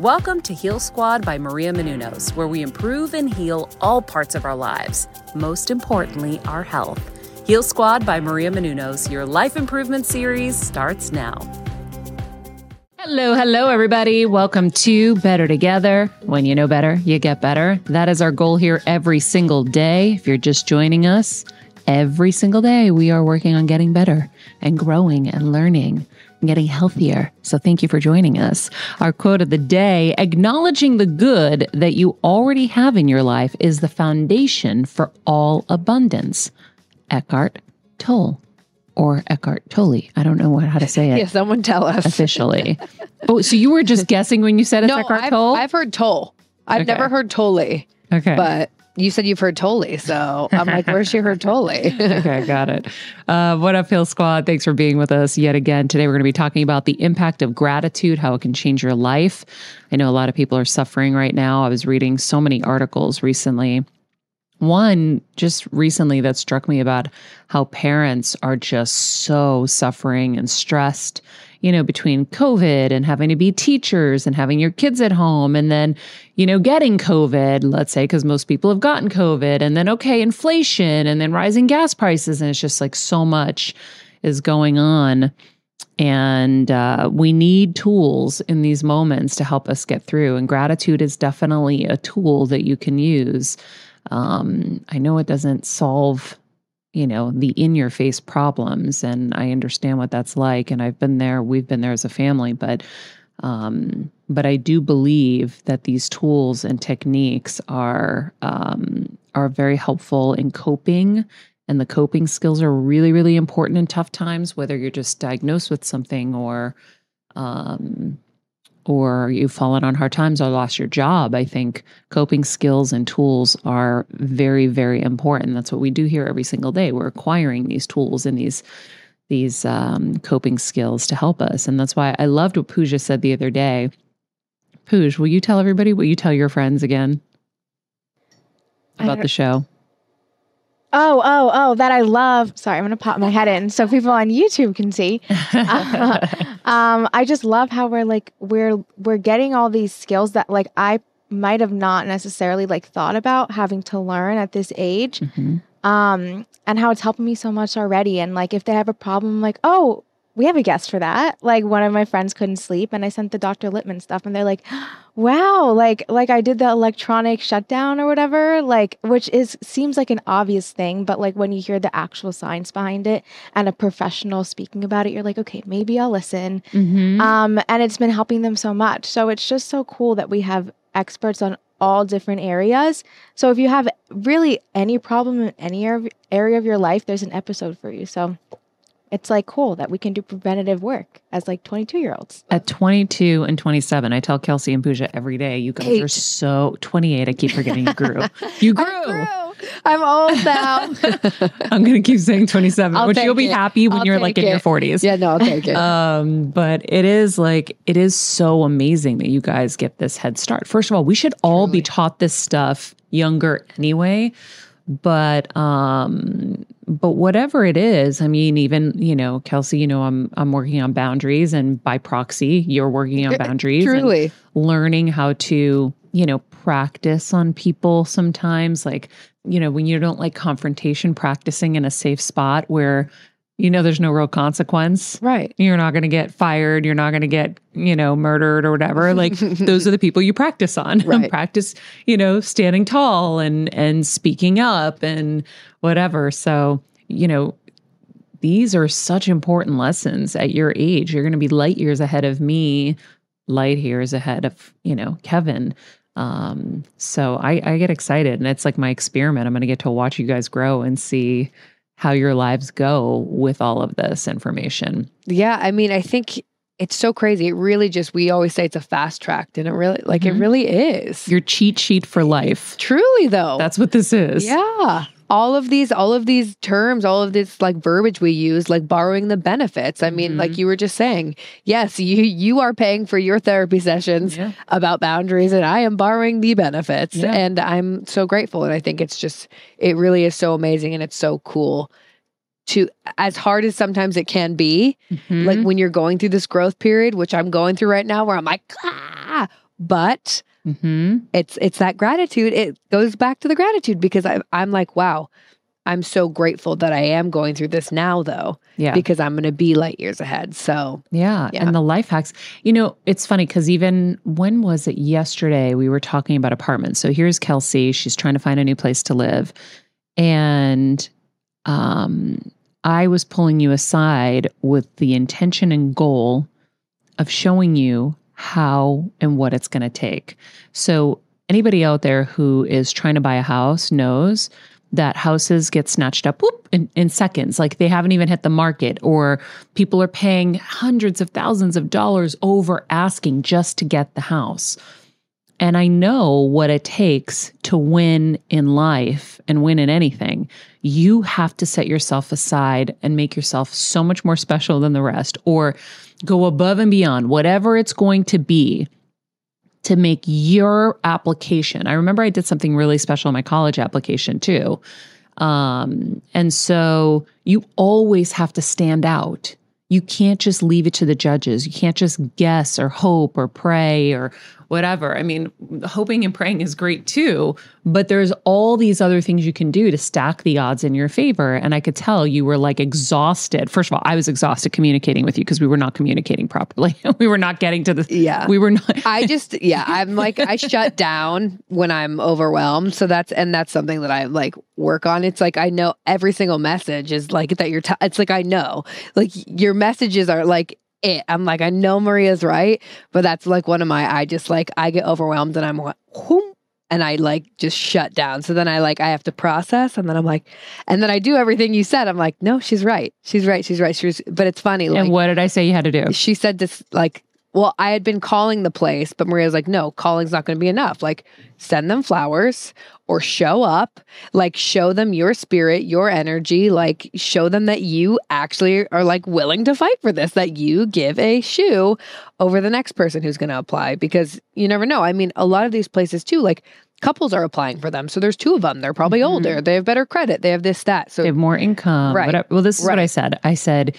Welcome to Heal Squad by Maria Menounos, where we improve and heal all parts of our lives, most importantly, our health. Heal Squad by Maria Menounos, your life improvement series starts now. Hello, hello, everybody. Welcome to Better Together. When you know better, you get better. That is our goal here every single day. If you're just joining us, every single day we are working on getting better and growing and learning getting healthier. So thank you for joining us. Our quote of the day acknowledging the good that you already have in your life is the foundation for all abundance. Eckhart Tolle or Eckhart Tolle. I don't know what, how to say it. yeah, someone tell us officially. oh, so you were just guessing when you said it's no, Eckhart I've, Tolle? I've heard Toll. I've okay. never heard Tolle. Okay. But you said you've heard Tolle, so I'm like, where's she heard Tolle? okay, got it. Uh, what up, Heal Squad? Thanks for being with us yet again. Today, we're going to be talking about the impact of gratitude, how it can change your life. I know a lot of people are suffering right now. I was reading so many articles recently. One just recently that struck me about how parents are just so suffering and stressed you know, between COVID and having to be teachers and having your kids at home and then, you know, getting COVID, let's say, because most people have gotten COVID, and then, okay, inflation and then rising gas prices. And it's just like so much is going on. And uh, we need tools in these moments to help us get through. And gratitude is definitely a tool that you can use. Um, I know it doesn't solve you know, the in your face problems. And I understand what that's like. And I've been there, we've been there as a family, but um, but I do believe that these tools and techniques are um, are very helpful in coping, and the coping skills are really, really important in tough times. Whether you're just diagnosed with something or um, or you've fallen on hard times or lost your job, I think coping skills and tools are very, very important. That's what we do here every single day. We're acquiring these tools and these these um, coping skills to help us, and that's why I loved what Pooja said the other day. Pooj, will you tell everybody? Will you tell your friends again about the show? Oh, oh, oh, that I love. Sorry, I'm going to pop my head in so people on YouTube can see. Uh, um, I just love how we're like we're we're getting all these skills that like I might have not necessarily like thought about having to learn at this age. Mm-hmm. Um, and how it's helping me so much already. And like if they have a problem, I'm like, oh, we have a guest for that. Like one of my friends couldn't sleep and I sent the Dr. Lippmann stuff and they're like, wow, like like I did the electronic shutdown or whatever, like which is seems like an obvious thing, but like when you hear the actual science behind it and a professional speaking about it, you're like, okay, maybe I'll listen. Mm-hmm. Um, and it's been helping them so much. So it's just so cool that we have experts on all different areas. So if you have really any problem in any area of your life, there's an episode for you. So it's like cool that we can do preventative work as like 22 year olds. At 22 and 27, I tell Kelsey and Pooja every day, you guys Eight. are so 28. I keep forgetting you grew. You grew. grew. I'm old now. I'm going to keep saying 27, I'll which you'll be it. happy when I'll you're like in your 40s. Yeah, no, I'll take it. Um, but it is like, it is so amazing that you guys get this head start. First of all, we should all Truly. be taught this stuff younger anyway but um but whatever it is i mean even you know kelsey you know i'm i'm working on boundaries and by proxy you're working on boundaries and Truly. learning how to you know practice on people sometimes like you know when you don't like confrontation practicing in a safe spot where you know there's no real consequence. Right. you're not going to get fired. You're not going to get you know murdered or whatever. Like those are the people you practice on. Right. practice you know standing tall and and speaking up and whatever. So you know these are such important lessons at your age. You're going to be light years ahead of me light years ahead of you know kevin. Um so i i get excited and it's like my experiment. I'm going to get to watch you guys grow and see how your lives go with all of this information Yeah. I mean, I think it's so crazy. It really just, we always say it's a fast track, and it really, like, Mhm. it really is. your cheat sheet for life Truly, though. that's what this is Yeah. All of these, all of these terms, all of this like verbiage we use, like borrowing the benefits. I mean, Mhm. like you were just saying, yes, you you are paying for your therapy sessions Yeah. about boundaries, and I am borrowing the benefits. Yeah. And I'm so grateful. And I think it's just, it really is so amazing, and it's so cool to, as hard as sometimes it can be, Mhm. like when you're going through this growth period, which I'm going through right now, where I'm like, ah, but Mhm. it's it's that gratitude it goes back to the gratitude because I, i'm like wow i'm so grateful that i am going through this now though yeah because i'm going to be light years ahead so Yeah. Yeah. And the life hacks. You know, it's funny because even when was it yesterday? We were talking about apartments. So here's Kelsey. She's trying to find a new place to live. And um, I was pulling you aside with the intention and goal of showing you how and what it's going to take. So anybody out there who is trying to buy a house knows that houses get snatched up whoop, in, in seconds. Like they haven't even hit the market, or people are paying hundreds of thousands of dollars over asking just to get the house. And I know what it takes to win in life and win in anything. You have to set yourself aside and make yourself so much more special than the rest, or go above and beyond, whatever it's going to be to make your application. I remember I did something really special in my college application too. Um, and so you always have to stand out. You can't just leave it to the judges. You can't just guess or hope or pray or whatever. I mean, hoping and praying is great too, but there's all these other things you can do to stack the odds in your favor. And I could tell you were like exhausted. First of all, I was exhausted communicating with you because we were not communicating properly. we were not getting to the, yeah we were not. i just yeah i'm like i shut down when i'm overwhelmed so that's and that's something that i like work on it's like i know every single message is like that you're t- it's like i know like your messages are like it. I'm like i know maria's right but that's like one of my i just like i get overwhelmed and i'm like whoom, and i like just shut down. So then i like i have to process and then i'm like and then i do everything you said. I'm like no she's right. She's right. She's right. She's but it's funny like and what did I say you had to do? she said this like well i had been calling the place but maria was like no calling's not going to be enough. Like send them flowers or show up. Like show them your spirit your energy. Like show them that you actually are like willing to fight for this that you give a shoe over the next person who's going to apply. Because you never know. I mean a lot of these places too like couples are applying for them. So there's two of them. They're probably Mhm. older. They have better credit. They have this that. So They have more income. Right. whatever. Well, this is what I said. I said,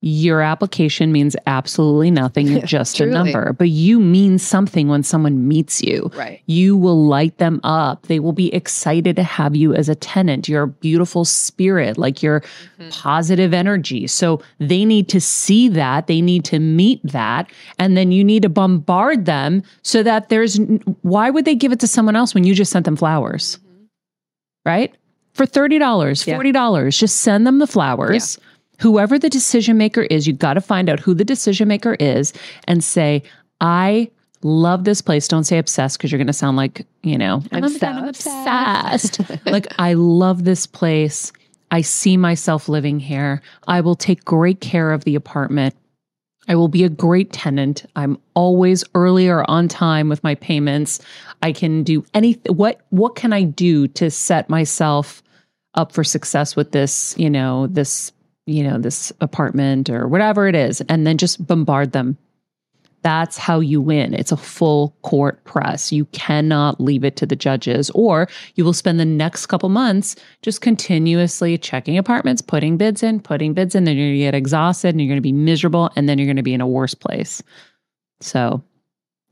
your application means absolutely nothing. You're just a number, but you mean something when someone meets you. right You will light them up. They will be excited to have you as a tenant. You're a beautiful spirit, like your Mhm. positive energy. So they need to see that. They need to meet that. And then you need to bombard them so that there's why would they give it to someone else when you just sent them flowers? Right? For $30, $40, just send them the flowers. Whoever the decision maker is, you got to find out who the decision maker is and say, I love this place. Don't say obsessed because you're going to sound like, you know, I'm "Oh my so God, I'm obsessed." obsessed. like, I love this place. I see myself living here. I will take great care of the apartment. I will be a great tenant. I'm always early or on time with my payments. I can do anything. What what can I do to set myself up for success with this, you know, this, you know, this apartment or whatever it is, and then just bombard them. That's how you win. It's a full court press. You cannot leave it to the judges, or you will spend the next couple months just continuously checking apartments, putting bids in, putting bids in. Then you're going to get exhausted and you're going to be miserable, and then you're going to be in a worse place. So,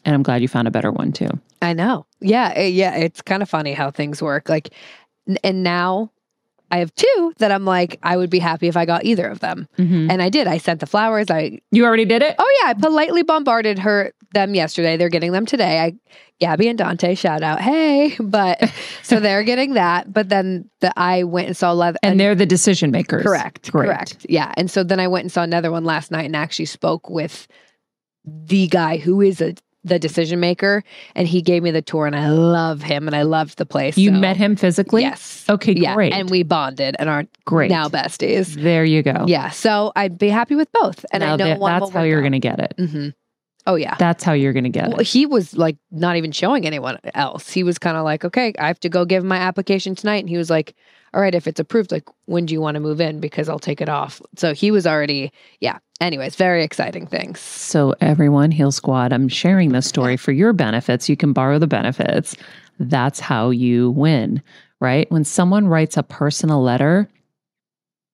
and I'm glad you found a better one too. I know. Yeah, eh, yeah. It's kind of funny how things work. Like, and now I have two that I'm like, I would be happy if I got either of them. Mhm. And I did. I sent the flowers. I You already did it? oh yeah, I politely bombarded her them yesterday. They're getting them today. I Gabby and Dante shout out, hey! But so they're getting that. But then the I went and saw leather and they're the decision makers. correct, Great. correct, yeah. And so then I went and saw another one last night and actually spoke with the guy who is a the decision maker, and he gave me the tour, and I love him, and I loved the place. You so- met him physically? Yes. Okay, Yeah, great. and we bonded and are Great. now besties. there you go. Yeah, so I'd be happy with both, and Now I know that- one that's how you're going to get it. Mhm. Oh yeah. That's how you're going to get Well, it. he was like not even showing anyone else. He was kind of like, okay, I have to go give my application tonight. And he was like, all right, if it's approved, like, when do you want to move in? Because I'll take it off. So he was already, yeah. Anyways, very exciting things. So, everyone, Heal Squad, I'm sharing this story for your benefits. You can borrow the benefits. That's how you win, right? When someone writes a personal letter,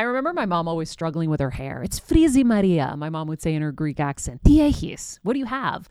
I remember my mom always struggling with her hair. It's frizzy Maria, my mom would say in her Greek accent. Diehis, what do you have?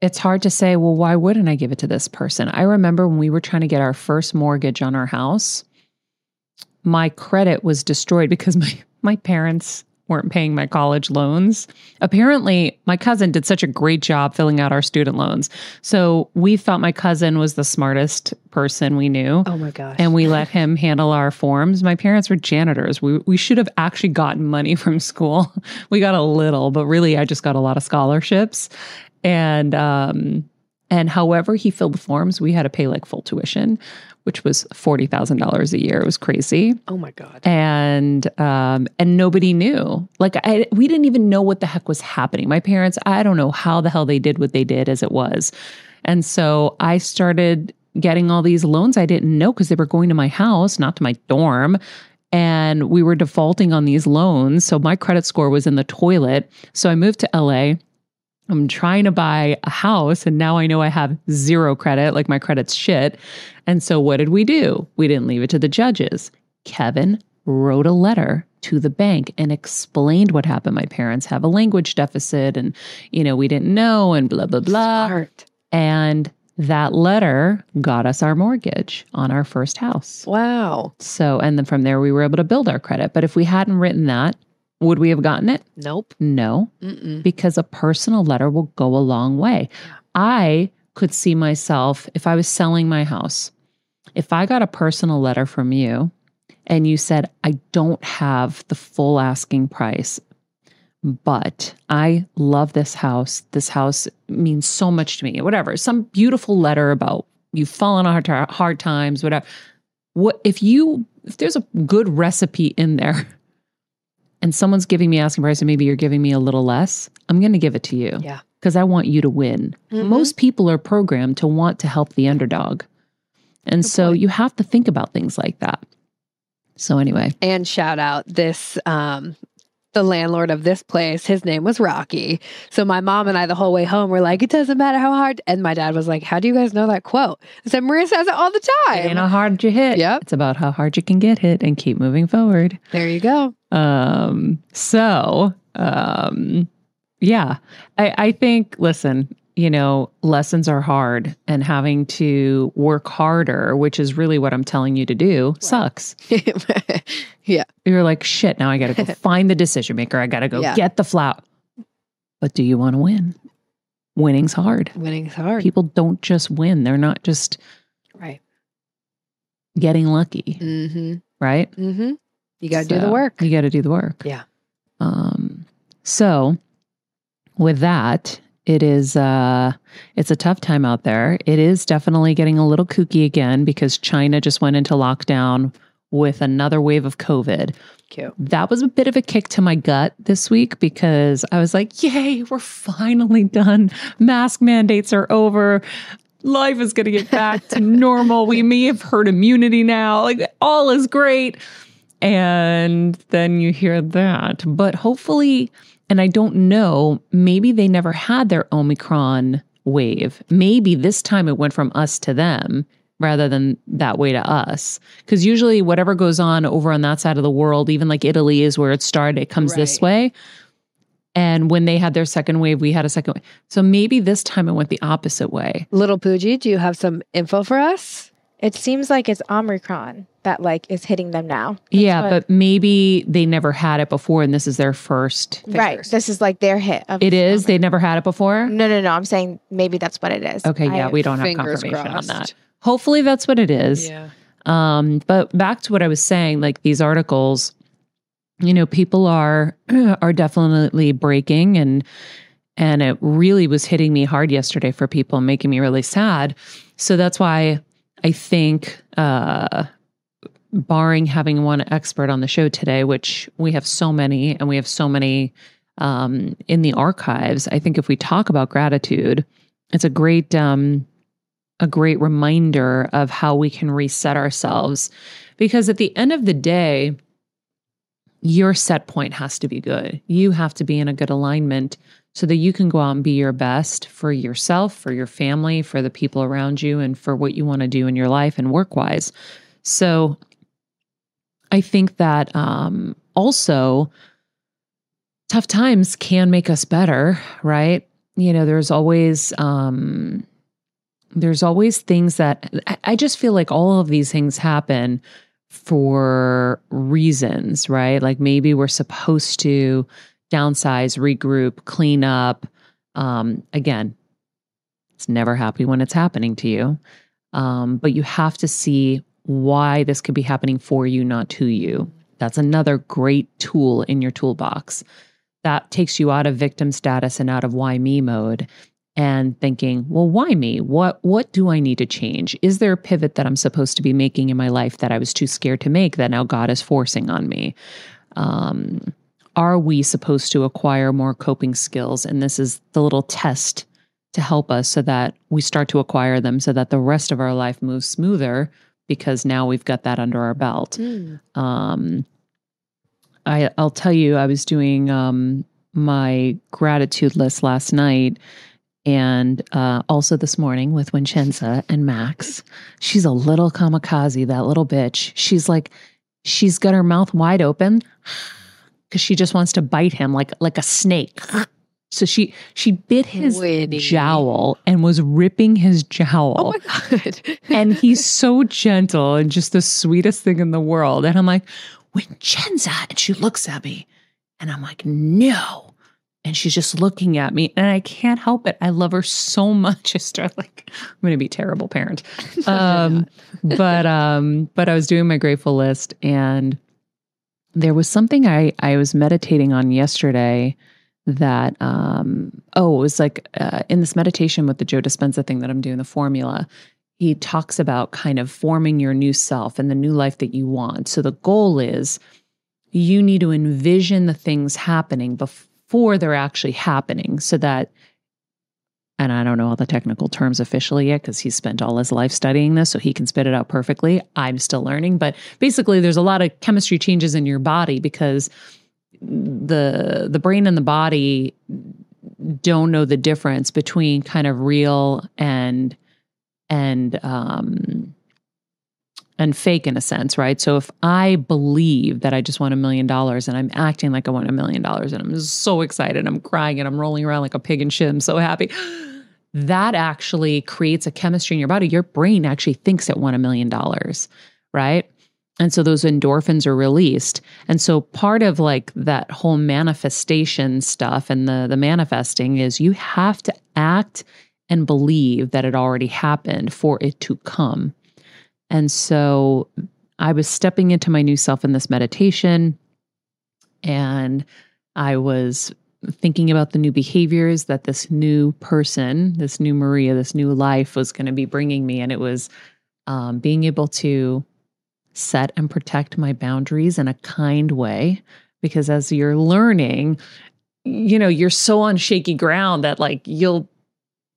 It's hard to say, well, why wouldn't I give it to this person? I remember when we were trying to get our first mortgage on our house, my credit was destroyed because my my parents weren't paying my college loans. Apparently, my cousin did such a great job filling out our student loans. So we thought my cousin was the smartest person we knew. Oh my gosh. And we let him handle our forms. My parents were janitors. We, we should have actually gotten money from school. We got a little, but really, I just got a lot of scholarships. And, um, and however he filled the forms, we had to pay like full tuition, which was forty thousand dollars a year. It was crazy, oh my god. and um, and nobody knew. Like I, we didn't even know what the heck was happening. My parents, I don't know how the hell they did what they did as it was, and so I started getting all these loans I didn't know because they were going to my house, not to my dorm. And we were defaulting on these loans. So my credit score was in the toilet. So I moved to LA. I'm trying to buy a house and now I know I have zero credit, like my credit's shit. And so what did we do? We didn't leave it to the judges. Kevin wrote a letter to the bank and explained what happened. My parents have a language deficit and, you know, we didn't know and blah, blah, blah. Smart. And that letter got us our mortgage on our first house. Wow. So, and then from there, we were able to build our credit. But if we hadn't written that, would we have gotten it? Nope. No Mm-mm. because a personal letter will go a long way. I could see myself if I was selling my house, if I got a personal letter from you and you said, I don't have the full asking price, but I love this house. This house means so much to me, whatever, some beautiful letter about you've fallen on hard, hard times, whatever. What if you, if there's a good recipe in there, and someone's giving me asking price and maybe you're giving me a little less, I'm going to give it to you. Yeah. Because I want you to win. Mhm. Most people are programmed to want to help the underdog. And Good so point. you have to think about things like that. So anyway, And shout out this um the landlord of this place, his name was Rocky. So my mom and I the whole way home were like, it doesn't matter how hard and my dad was like, How do you guys know that quote? I said, Maria says it all the it ain't how hard you hit. Yep. It's about how hard you can get hit and keep moving forward. There you go. Um, so um yeah. I, I think listen, you know, lessons are hard and having to work harder, which is really what I'm telling you to do, sucks. yeah. You're like, shit, now I gotta go find the decision maker. I gotta go Yeah. get the flout. But do you want to win? Winning's hard. Winning's hard. People don't just win. They're not just right. getting lucky, Mm-hmm. right? Mm-hmm. You gotta do the work. You gotta do the work. Yeah. Um so with that, it is uh it's a tough time out there. It is definitely getting a little kooky again because China just went into lockdown with another wave of COVID. Cute. that was a bit of a kick to my gut this week because I was like, yay, we're finally done. Mask mandates are over. Life is going to get back to normal. We may have herd immunity now. Like, all is great. And then you hear that. But hopefully, and I don't know, maybe they never had their Omicron wave. Maybe this time it went from us to them rather than that way to us. Because usually, whatever goes on over on that side of the world, even like Italy is where it started, it comes this way. And when they had their second wave, we had a second wave. So maybe this time it went the opposite way. Little Pooji, do you have some info for us? It seems like it's Omicron that like is hitting them now. That's yeah, what- but maybe they never had it before and this is their first. right. fingers. This is like their hit. Of It is? They never had it before? No, no, no. I'm saying maybe that's what it is. Okay, I- yeah, we don't have Fingers confirmation on that. Hopefully that's what it is. Yeah. Um, but back to what I was saying, like these articles, you know, people are are definitely breaking and and it really was hitting me hard yesterday for people, making me really sad. So that's why I think uh barring having one expert on the show today, which we have so many and we have so many um in the archives, I think if we talk about gratitude, it's a great um a great reminder of how we can reset ourselves. Because at the end of the day, your set point has to be good. You have to be in a good alignment so that you can go out and be your best for yourself, for your family, for the people around you, and for what you want to do in your life and work wise. So I think that um, also tough times can make us better, right? You know, there's always um, there's always things that I- I just feel like all of these things happen for reasons, right? Like maybe we're supposed to downsize, regroup, clean up. Um, again, it's never happy when it's happening to you. Um, but you have to see why this could be happening for you, not to you. That's another great tool in your toolbox. That takes you out of victim status and out of why me mode and thinking, well, why me? What what do I need to change? Is there a pivot that I'm supposed to be making in my life that I was too scared to make that now God is forcing on me? Um, are we supposed to acquire more coping skills? And this is the little test to help us so that we start to acquire them so that the rest of our life moves smoother because now we've got that under our belt. Mm. Um, I, I'll tell you, I was doing um, my gratitude list last night and uh, also this morning with Vincenza and Max. She's a little kamikaze, that little bitch. She's like, she's got her mouth wide open because she just wants to bite him like like a snake. So she she bit his Winnie. jowl and was ripping his jowl. Oh my god. and he's so gentle and just the sweetest thing in the world. And I'm like, Vincenza. And she looks at me and I'm like, no. And she's just looking at me and I can't help it. I love her so much. I start like, I'm going to be a terrible parent. Um, but, um, but I was doing my grateful list and there was something I, I was meditating on yesterday that um oh it was like uh, in this meditation with the joe dispenza thing that i'm doing the formula he talks about kind of forming your new self and the new life that you want. So the goal is you need to envision the things happening before they're actually happening so that and I don't know all the technical terms officially yet because he spent all his life studying this, so he can spit it out perfectly. I'm still learning, but basically, there's a lot of chemistry changes in your body because the the brain and the body don't know the difference between kind of real and and um and fake in a sense, right? So if I believe that I just won a million dollars and I'm acting like I won a million dollars and I'm so excited, I'm crying and I'm rolling around like a pig in shit, I'm so happy. That actually creates a chemistry in your body. Your brain actually thinks it won a million dollars, right? And so those endorphins are released. And so part of like that whole manifestation stuff and the the manifesting is you have to act and believe that it already happened for it to come. And so I was stepping into my new self in this meditation and I was thinking about the new behaviors that this new person, this new Maria, this new life was going to be bringing me. And it was um, being able to set and protect my boundaries in a kind way. Because as you're learning, you know, you're so on shaky ground that like you'll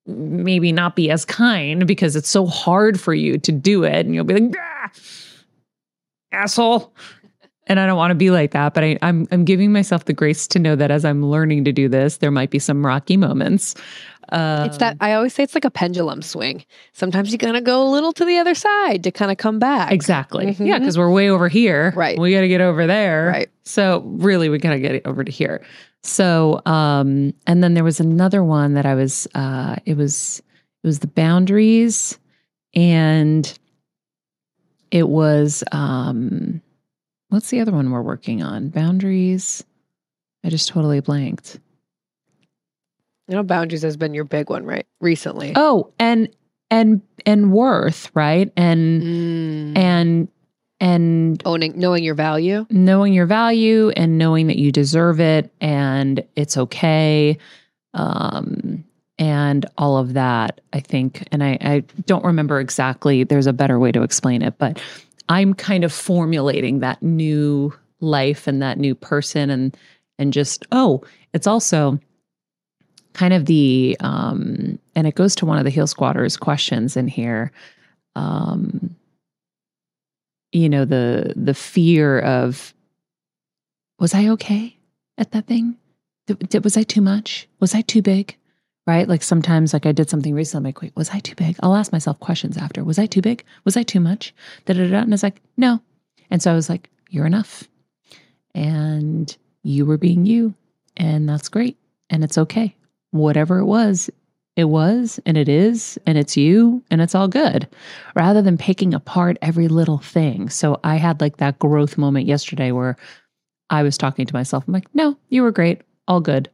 maybe not be as kind because it's so hard for you to do it. And you'll be like, ah, asshole. And I don't want to be like that, but I, I'm I'm giving myself the grace to know that as I'm learning to do this, there might be some rocky moments. Um, It's that I always say it's like a pendulum swing. Sometimes you gotta go a little to the other side to kind of come back. exactly, yeah, Mhm. because we're way over here, Right. We got to get over there, Right. So really, we got to get over to here. So, um, and then there was another one that I was, uh, it was, it was the boundaries, and it was, um, what's the other one we're working on? Boundaries. I just totally blanked. You know, boundaries has been your big one, right? Recently. Oh, and and and worth, right? And Mm. and and owning knowing your value. knowing your value and knowing that you deserve it and it's okay um and all of that i think and I, I don't remember exactly there's a better way to explain it but i'm kind of formulating that new life and that new person and and just oh it's also kind of the um and it goes to one of the Heal Squaders questions in here um you know the the fear of was i okay at that thing? Was i too much? Was i too big? Right? Like sometimes like i did something recently like wait was i too big? I'll ask myself questions after was i too big? Was i too much? Da, da, da. and i was like no. And so i was like you're enough. And you were being you. And that's great. And it's okay. Whatever it was it was and it is and it's you and it's all good rather than picking apart every little thing. So I had like that growth moment yesterday where I was talking to myself. I'm like, no, you were great. All good.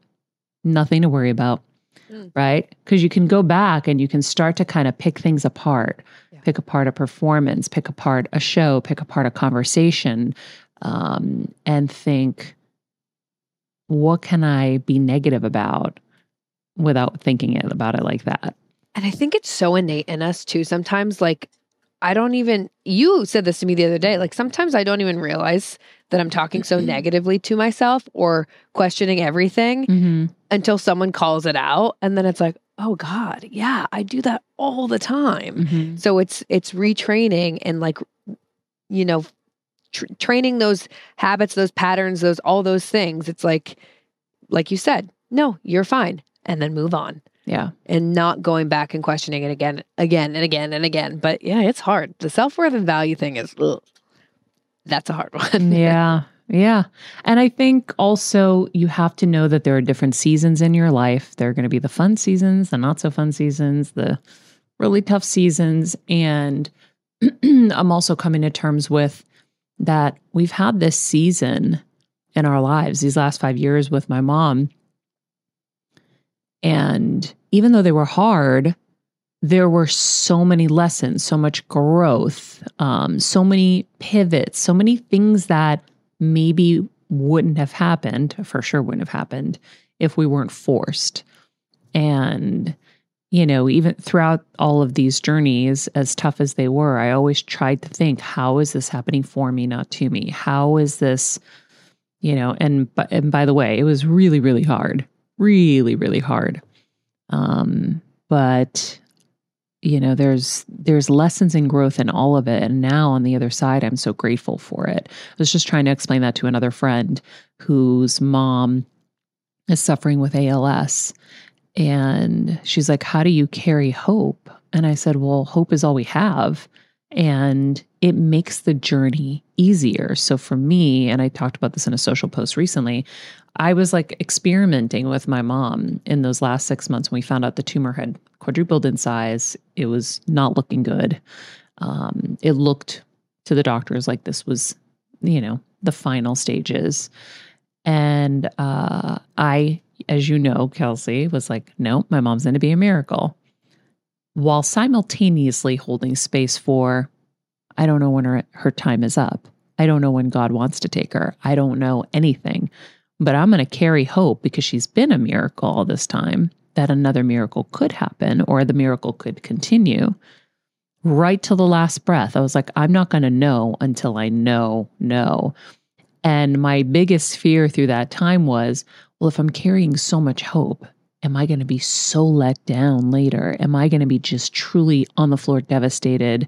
Nothing to worry about. Mm. Right. Because you can go back and you can start to kind of pick things apart, yeah. pick apart a performance, pick apart a show, pick apart a conversation, um, and think, what can I be negative about? Without thinking it about it like that. And I think it's so innate in us too. Sometimes, like, I don't even, you said this to me the other day. Like, sometimes I don't even realize that I'm talking so negatively to myself or questioning everything mm-hmm. until someone calls it out. And then it's like, oh God, yeah, I do that all the time. Mm-hmm. So it's, it's retraining and like, you know, tr- training those habits, those patterns, those, all those things. It's like, like you said, no, you're fine and then move on. Yeah. And not going back and questioning it again, again and again and again. But yeah, it's hard. The self worth and value thing is, ugh, that's a hard one. yeah. Yeah. And I think also you have to know that there are different seasons in your life. There are going to be the fun seasons, the not so fun seasons, the really tough seasons. And I'm also coming to terms with that we've had this season in our lives, these last five years with my mom, and even though they were hard, there were so many lessons, so much growth, um, so many pivots, so many things that maybe wouldn't have happened, for sure wouldn't have happened if we weren't forced. And, you know, even throughout all of these journeys, as tough as they were, I always tried to think, how is this happening for me, not to me? How is this, you know, and, and by the way, it was really, really hard really, really hard. Um, but you know, there's there's lessons and growth in all of it. And now on the other side, I'm so grateful for it. I was just trying to explain that to another friend whose mom is suffering with ALS. And she's like, How do you carry hope? And I said, Well, hope is all we have. And it makes the journey easier. So for me, and I talked about this in a social post recently, I was like experimenting with my mom in those last six months when we found out the tumor had quadrupled in size. It was not looking good. Um, it looked to the doctors like this was, you know, the final stages. And uh, I, as you know, Kelsey was like, no, my mom's going to be a miracle. While simultaneously holding space for, I don't know when her, her time is up. I don't know when God wants to take her. I don't know anything. But I'm going to carry hope because she's been a miracle all this time that another miracle could happen or the miracle could continue right till the last breath. I was like, I'm not going to know until I know, know. And my biggest fear through that time was, well, if I'm carrying so much hope, am I going to be so let down later? Am I going to be just truly on the floor devastated,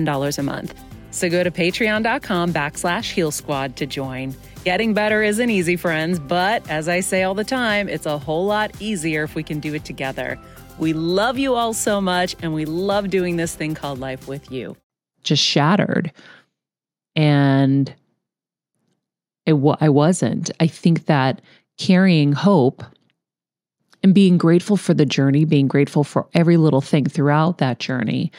a month. So go to patreon.com backslash heal squad to join. Getting better isn't easy, friends, but as I say all the time, it's a whole lot easier if we can do it together. We love you all so much, and we love doing this thing called life with you. Just shattered. And it, I wasn't. I think that carrying hope and being grateful for the journey, being grateful for every little thing throughout that journey,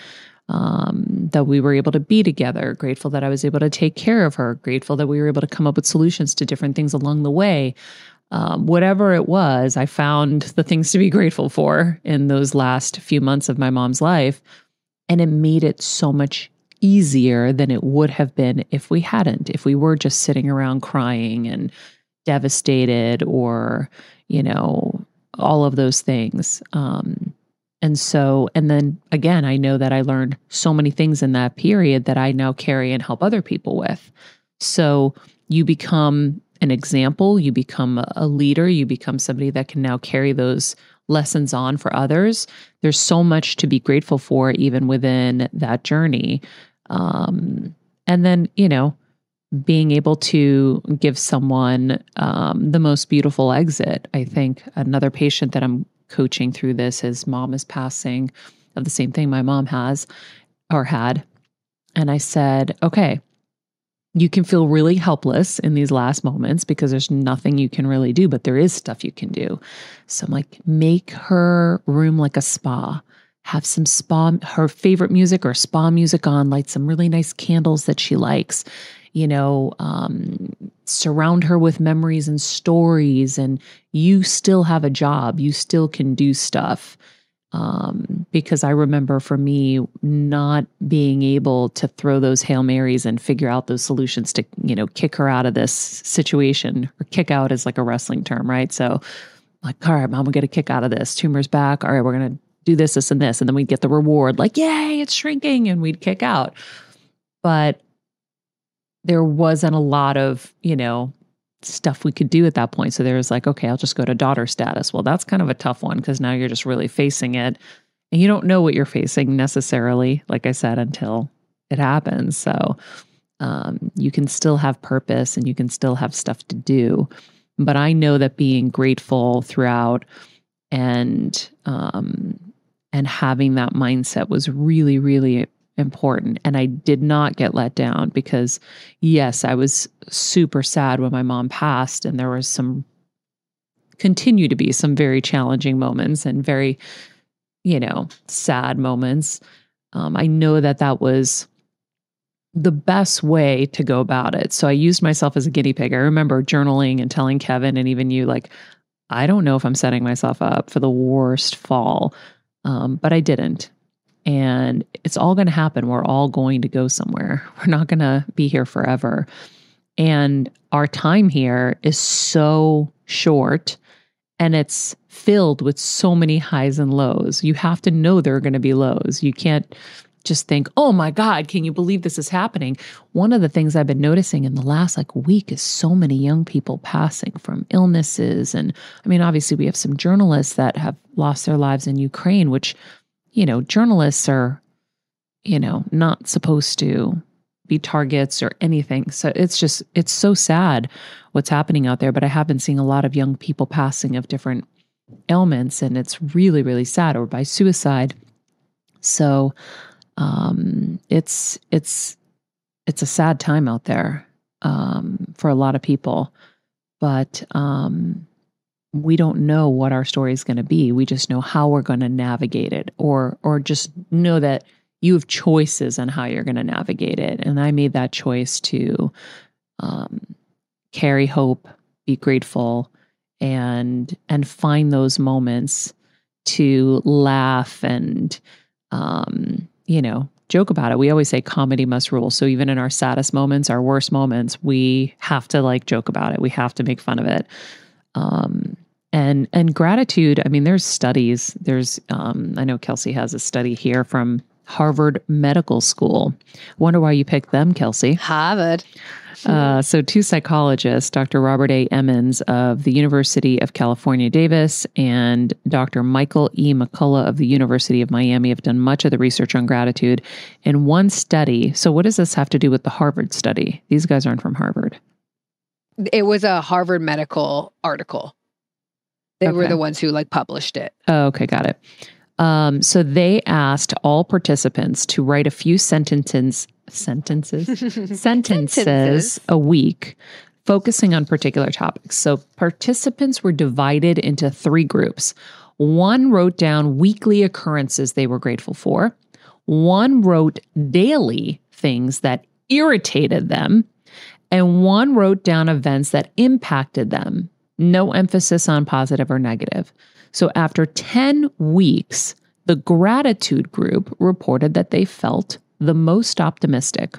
um, that we were able to be together, grateful that I was able to take care of her, grateful that we were able to come up with solutions to different things along the way. Um, whatever it was, I found the things to be grateful for in those last few months of my mom's life. And it made it so much easier than it would have been if we hadn't, if we were just sitting around crying and devastated or, you know, all of those things. Um, and so, and then again, I know that I learned so many things in that period that I now carry and help other people with. So you become an example, you become a leader, you become somebody that can now carry those lessons on for others. There's so much to be grateful for, even within that journey. Um, and then, you know, being able to give someone um, the most beautiful exit. I think another patient that I'm coaching through this, his mom is passing of the same thing my mom has or had. And I said, okay, you can feel really helpless in these last moments because there's nothing you can really do, but there is stuff you can do. So I'm like, make her room like a spa have some spa, her favorite music or spa music on, light some really nice candles that she likes, you know, um, surround her with memories and stories. And you still have a job, you still can do stuff. Um, because I remember for me not being able to throw those Hail Marys and figure out those solutions to, you know, kick her out of this situation or kick out is like a wrestling term, right? So, like, all right, mom will get a kick out of this. Tumor's back. All right, we're to do this, this, and this. And then we'd get the reward, like, yay, it's shrinking, and we'd kick out. But there wasn't a lot of, you know, stuff we could do at that point. So there was like, okay, I'll just go to daughter status. Well, that's kind of a tough one because now you're just really facing it. And you don't know what you're facing necessarily, like I said, until it happens. So um, you can still have purpose and you can still have stuff to do. But I know that being grateful throughout and um, and having that mindset was really, really important. And I did not get let down because, yes, I was super sad when my mom passed, and there was some, continue to be some very challenging moments and very, you know, sad moments. Um, I know that that was the best way to go about it. So I used myself as a guinea pig. I remember journaling and telling Kevin and even you, like, I don't know if I'm setting myself up for the worst fall um, but I didn't. And it's all going to happen. We're all going to go somewhere. We're not going to be here forever. And our time here is so short and it's filled with so many highs and lows. You have to know there are going to be lows. You can't just think, oh my God, can you believe this is happening? One of the things I've been noticing in the last like week is so many young people passing from illnesses. And I mean, obviously, we have some journalists that have lost their lives in Ukraine, which, you know, journalists are, you know, not supposed to be targets or anything. So it's just, it's so sad what's happening out there. But I have been seeing a lot of young people passing of different ailments, and it's really, really sad or by suicide. So, um, it's it's it's a sad time out there um, for a lot of people, but um, we don't know what our story is going to be. We just know how we're going to navigate it, or or just know that you have choices on how you're going to navigate it. And I made that choice to um, carry hope, be grateful, and and find those moments to laugh and um, you know, joke about it. We always say comedy must rule. So even in our saddest moments, our worst moments, we have to like joke about it. We have to make fun of it. Um, and and gratitude. I mean, there's studies. There's um, I know Kelsey has a study here from Harvard Medical School. Wonder why you picked them, Kelsey. Harvard. Uh, so, two psychologists, Dr. Robert A. Emmons of the University of California, Davis, and Dr. Michael E. McCullough of the University of Miami, have done much of the research on gratitude in one study. So, what does this have to do with the Harvard study? These guys aren't from Harvard. It was a Harvard medical article. They were the ones who like published it. Oh, okay, got it. Um, so they asked all participants to write a few sentences, sentences, sentences Sentences. a week, focusing on particular topics. So participants were divided into three groups. One wrote down weekly occurrences they were grateful for. One wrote daily things that irritated them. And one wrote down events that impacted them. No emphasis on positive or negative. So after 10 weeks, the gratitude group reported that they felt the most optimistic.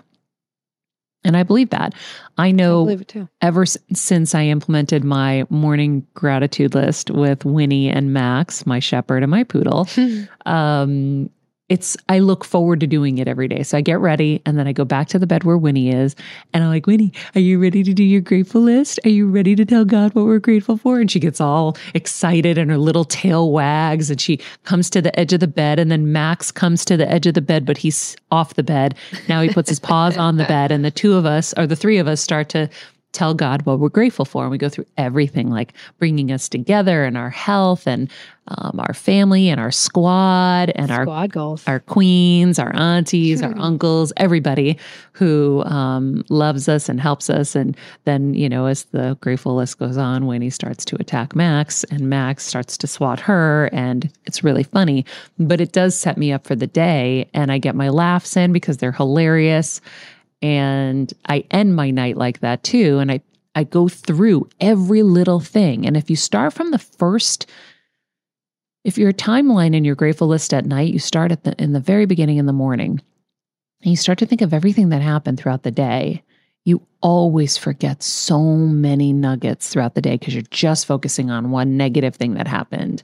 And I believe that. I I know believe it too. ever since I implemented my morning gratitude list with Winnie and Max, my shepherd and my poodle, um, it's I look forward to doing it every day. So I get ready and then I go back to the bed where Winnie is, and I'm like, Winnie, are you ready to do your grateful list? Are you ready to tell God what we're grateful for? And she gets all excited and her little tail wags and she comes to the edge of the bed, and then Max comes to the edge of the bed, but he's off the bed. Now he puts his paws on the bed, and the two of us or the three of us start to tell God what we're grateful for. And we go through everything like bringing us together and our health and um, our family and our squad and our Squad goals. our queens, our aunties, our uncles, everybody who um, loves us and helps us. And then, you know, as the grateful list goes on, Winnie starts to attack Max and Max starts to swat her. And it's really funny, but it does set me up for the day. And I get my laughs in because they're hilarious. And I end my night like that too. And I, I go through every little thing. And if you start from the first if your timeline in your grateful list at night, you start at the in the very beginning in the morning, and you start to think of everything that happened throughout the day, you always forget so many nuggets throughout the day because you're just focusing on one negative thing that happened.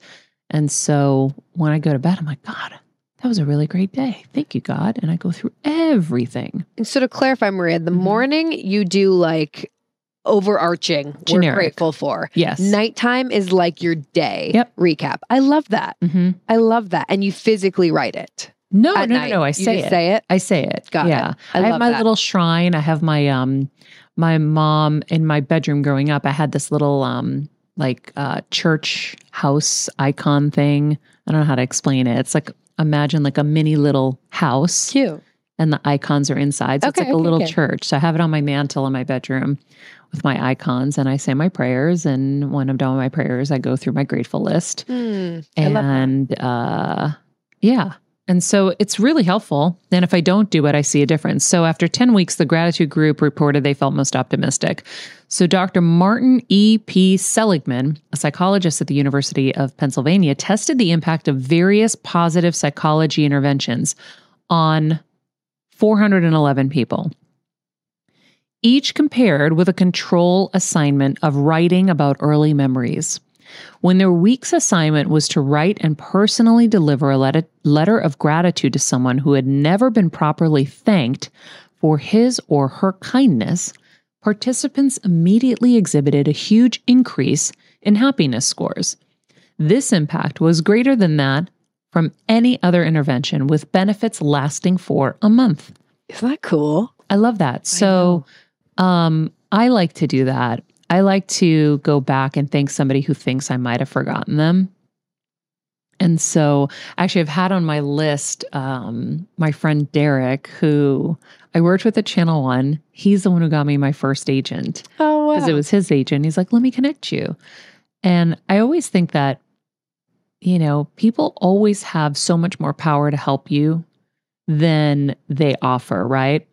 And so when I go to bed, I'm like, God, that was a really great day. Thank you, God. And I go through everything. And so to clarify, Maria, the Mhm. morning you do like overarching we're grateful for. Yes. Nighttime is like your day Yep. recap. I love that. hmm I love that. And you physically write it. No, no, no, no. I say it. say it. I say it. Got it. yeah. I I, have my that. little shrine. I have my um my mom in my bedroom growing up. I had this little um like uh church house icon thing. I don't know how to explain it. It's like imagine like a mini little house Cute. and the icons are inside. So Okay, it's like a little okay. church. So I have it on my mantle in my bedroom with my icons and I say my prayers and when I'm done with my prayers I go through my grateful list that. and uh yeah and so it's really helpful. And if i don't do it i see a difference. So after 10 weeks the gratitude group reported they felt most optimistic. So dr martin e. P. Seligman a psychologist at the university of pennsylvania tested the impact of various positive psychology interventions on 411 people each compared with a control assignment of writing about early memories when their week's assignment was to write and personally deliver a letter, letter of gratitude to someone who had never been properly thanked for his or her kindness, participants immediately exhibited a huge increase in happiness scores. This impact was greater than that from any other intervention, with benefits lasting for a month. Isn't that cool? I love that. So um I like to do that. I like to go back and thank somebody who thinks I might have forgotten them. And so actually I've had on my list um my friend Derek who I worked with at Channel 1. He's the one who got me my first agent Oh, wow. because it was his agent. He's like, "Let me connect you." And I always think that you know, people always have so much more power to help you than they offer, right?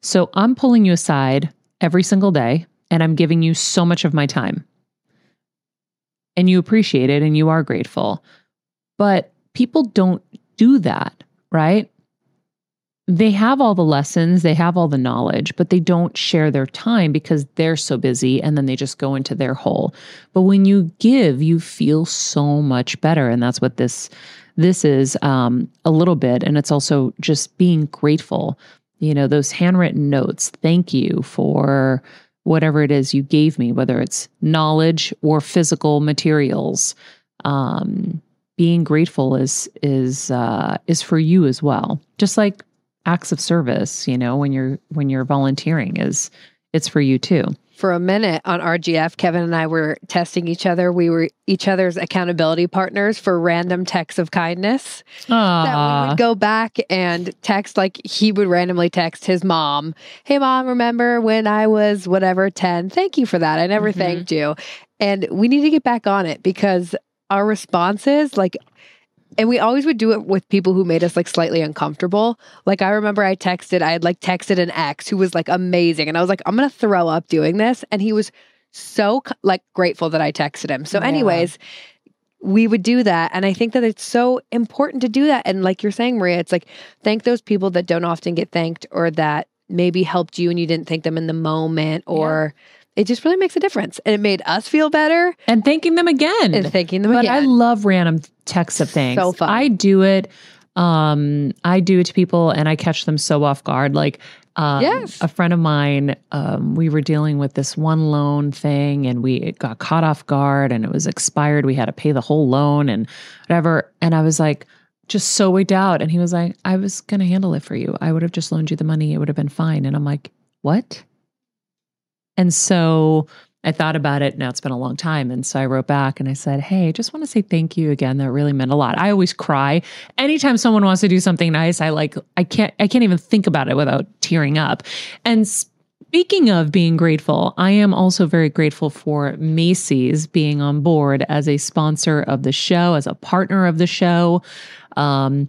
So I'm pulling you aside every single day and I'm giving you so much of my time. And you appreciate it and you are grateful. But people don't do that, right? they have all the lessons, they have all the knowledge, but they don't share their time because they're so busy and then they just go into their hole. But when you give, you feel so much better. And that's what this this is um, a little bit. And it's also just being grateful. You know, those handwritten notes, thank you for whatever it is you gave me, whether it's knowledge or physical materials. Um, being grateful is is uh, is for you as well. Just like acts of service, you know, when you're when you're volunteering is it's for you too. For a minute on RGF, Kevin and I were testing each other. We were each other's accountability partners for random texts of kindness. Aww. That we would go back and text, like he would randomly text his mom, Hey, mom, remember when I was whatever, 10? Thank you for that. I never Mhm. thanked you. And we need to get back on it because our responses, like, and we always would do it with people who made us like slightly uncomfortable. Like I remember I texted, I had like texted an ex who was like amazing, and I was like, I'm gonna throw up doing this, and he was so like grateful that I texted him. So, Yeah. anyways, we would do that, and I think that it's so important to do that. And like you're saying, Maria, it's like thank those people that don't often get thanked or that maybe helped you and you didn't thank them in the moment, or it just really makes a difference, and it made us feel better and thanking them again. and thanking them but I love random texts of things. So fun. I do it. Um, I do it to people and I catch them so off guard. Like um, Yes. a friend of mine, um, we were dealing with this one loan thing and we it got caught off guard and it was expired. We had to pay the whole loan and whatever. And I was like, just so wigged out. And he was like, I was gonna handle it for you. I would have just loaned you the money. It would have been fine. And I'm like, what? And so I thought about it. Now it's been a long time. And so I wrote back and I said, Hey, I just want to say thank you again. That really meant a lot. I always cry. Anytime someone wants to do something nice, I like, I can't, I can't even think about it without tearing up. And speaking of being grateful, I am also very grateful for Macy's being on board as a sponsor of the show, as a partner of the show. Um,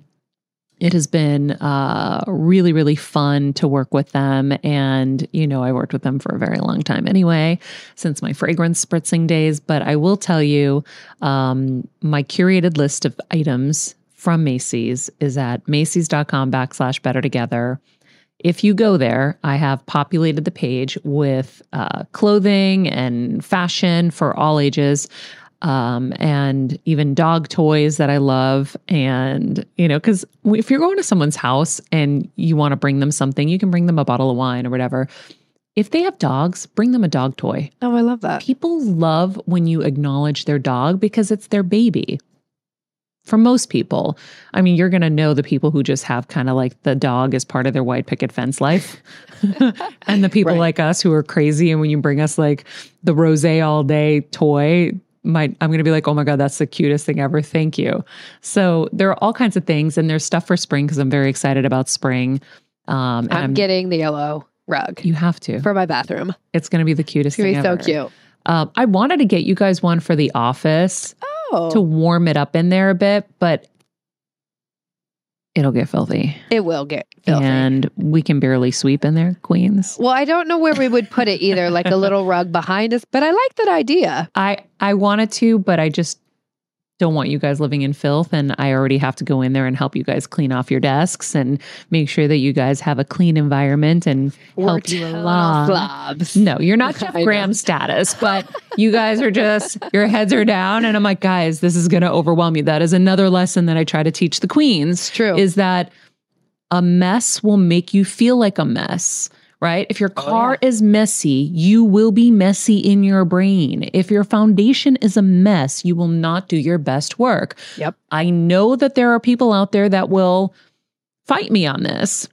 it has been uh, really, really fun to work with them. And, you know, I worked with them for a very long time anyway, since my fragrance spritzing days. But I will tell you, um, my curated list of items from Macy's is at Macy's.com backslash better together. If you go there, I have populated the page with uh, clothing and fashion for all ages um, and even dog toys that I love. And, you know, because if you're going to someone's house and you want to bring them something, you can bring them a bottle of wine or whatever. If they have dogs, bring them a dog toy. oh, I love that. People love when you acknowledge their dog because it's their baby. For most people, I mean, you're going to know the people who just have kind of like the dog as part of their white picket fence life. and the people Right. like us who are crazy. And when you bring us like the rose all day toy, my, I'm going to be like, oh my God, that's the cutest thing ever. Thank you. So there are all kinds of things. And there's stuff for spring because I'm very excited about spring. Um, and I'm, getting the yellow rug you have to. for my bathroom. It's going to be the cutest It's gonna thing be so cute. Um, I wanted to get you guys one for the office Oh, to warm it up in there a bit, but it'll get filthy. it will get filthy. And we can barely sweep in there, Queens. well, I don't know where we would put it either, like a little rug behind us, but I like that idea. I I wanted to, but I just don't want you guys living in filth and I already have to go in there and help you guys clean off your desks and make sure that you guys have a clean environment and help you along. slobs. No, you're not Jeff. Graham status, but you guys are just, your heads are down. And I'm like, guys, this is going to overwhelm you. That is another lesson that I try to teach the queens It's true. is that a mess will make you feel like a mess, right? If your Oh, car is messy, you will be messy in your brain. If your foundation is a mess, you will not do your best work. Yep. I know that there are people out there that will fight me on this.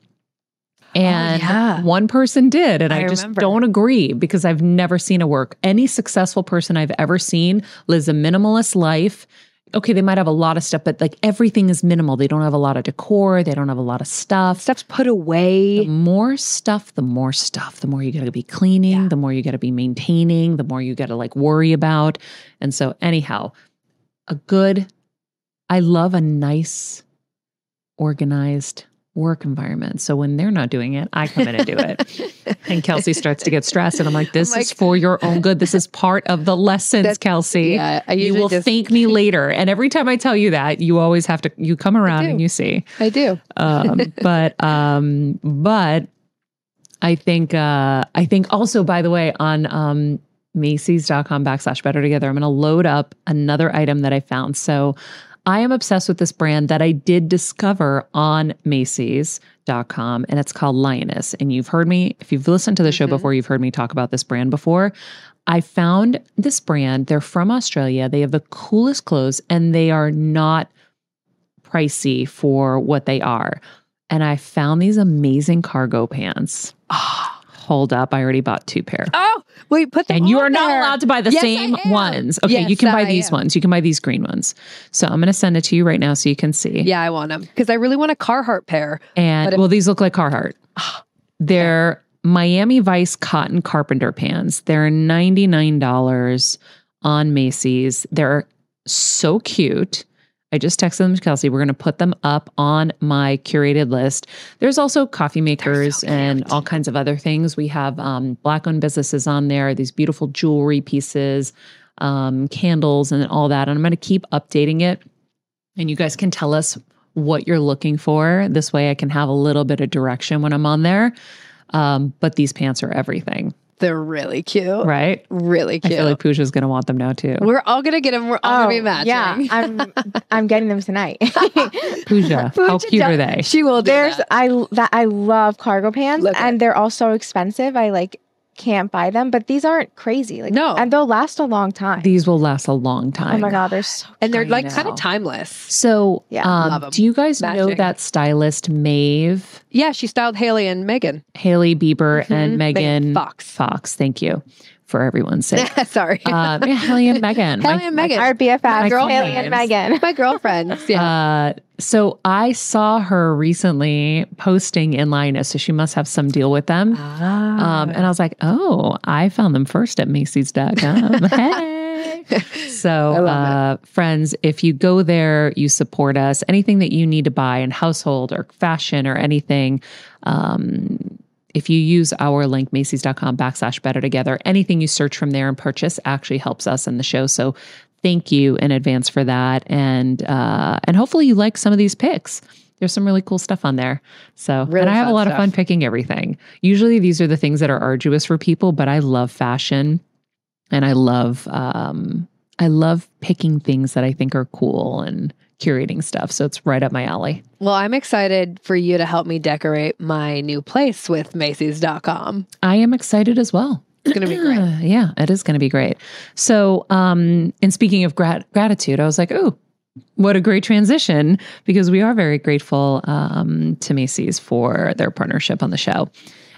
Oh, and Oh, yeah. one person did, and I, I just don't agree because I've never seen it work. Any successful person I've ever seen lives a minimalist life. Okay, they might have a lot of stuff, but like everything is minimal. They don't have a lot of decor, they don't have a lot of stuff. Stuff's put The away. more stuff, the more stuff. The more you got to be cleaning, Yeah. the more you got to be maintaining, the more you got to like worry about. And so, anyhow, a good, I love a nice, organized work environment. So when they're not doing it, I come in and do it. and Kelsey starts to get stressed. And I'm like, this I'm is like- for your own good. This is part of the lessons, Kelsey. Yeah, You will just thank me later. And every time I tell you that, you always have to, you come around and you see. I do. Um, but, um, but I think, uh, I think also, by the way, on, um, Macy's.com backslash better together, I'm going to load up another item that I found. So I am obsessed with this brand that I did discover on Macy's.com, and it's called Lioness. And you've heard me, if you've listened to the show Mhm. before, you've heard me talk about this brand before. I found this brand. They're from Australia. They have the coolest clothes, and they are not pricey for what they are. And I found these amazing cargo pants. Hold up, I already bought two pair. Oh, wait, put them And you are not there. allowed to buy the Yes, same ones. Okay, you can buy I these am. ones. You can buy these green ones. So I'm going to send it to you right now so you can see. Yeah, I want them because I really want a Carhartt pair. And if- well, these look like Carhartt. They're Miami Vice cotton carpenter pants. They're $99 on Macy's. They're so cute. I just texted them to Kelsey. We're going to put them up on my curated list. There's also coffee makers so and all kinds of other things. We have um, black owned businesses on there, these beautiful jewelry pieces, um, candles, and all that. And I'm going to keep updating it. And you guys can tell us what you're looking for. This way I can have a little bit of direction when I'm on there. Um, but these pants are everything, They're really cute. right? Really cute. I feel like Pooja's going to want them now too. We're all gonna get them. We're all gonna be matching. Oh, yeah, I'm I'm getting them tonight. Pooja, how Pooja cute are they? she will do There's that. I that I love cargo pants Look at- and they're all so expensive. I like can't buy them, but these aren't crazy. Like No. and they'll last a long time. These will last a long time. oh my god, they're so and they're like kind of timeless. So, Yeah, um, do you guys know that stylist Maeve, Yeah, she styled Hailey and Megan. Hailey Bieber, Mhm. and Megan Megan Fox. Fox? Thank you for everyone's sake. Sorry. um, yeah, Hailey and Megan. Hailey My- and my- Megan. our BFF, My girl. Hailey and Megan. My girlfriends. Yeah. Uh, so I saw her recently posting in Lioness, so she must have some deal with them. Ah. Um, and I was like, oh, I found them first at Macy's.com. hey. So, uh, friends, if you go there, you support us. Anything that you need to buy in household or fashion or anything, um, if you use our link, Macy's.com backslash better together, anything you search from there and purchase actually helps us in the show. So thank you in advance for that. And uh, and hopefully you like some of these picks. There's some really cool stuff on there. So Really and I have a lot of fun picking everything. Usually these are the things that are arduous for people, but I love fashion and I love um I love picking things that I think are cool and curating stuff. So it's right up my alley. well, I'm excited for you to help me decorate my new place with Macy's.com. I am excited as well. It's gonna be great. yeah, it is going to be great. So, um, and speaking of grat- gratitude, I was like, oh, what a great transition because we are very grateful um, to Macy's for their partnership on the show.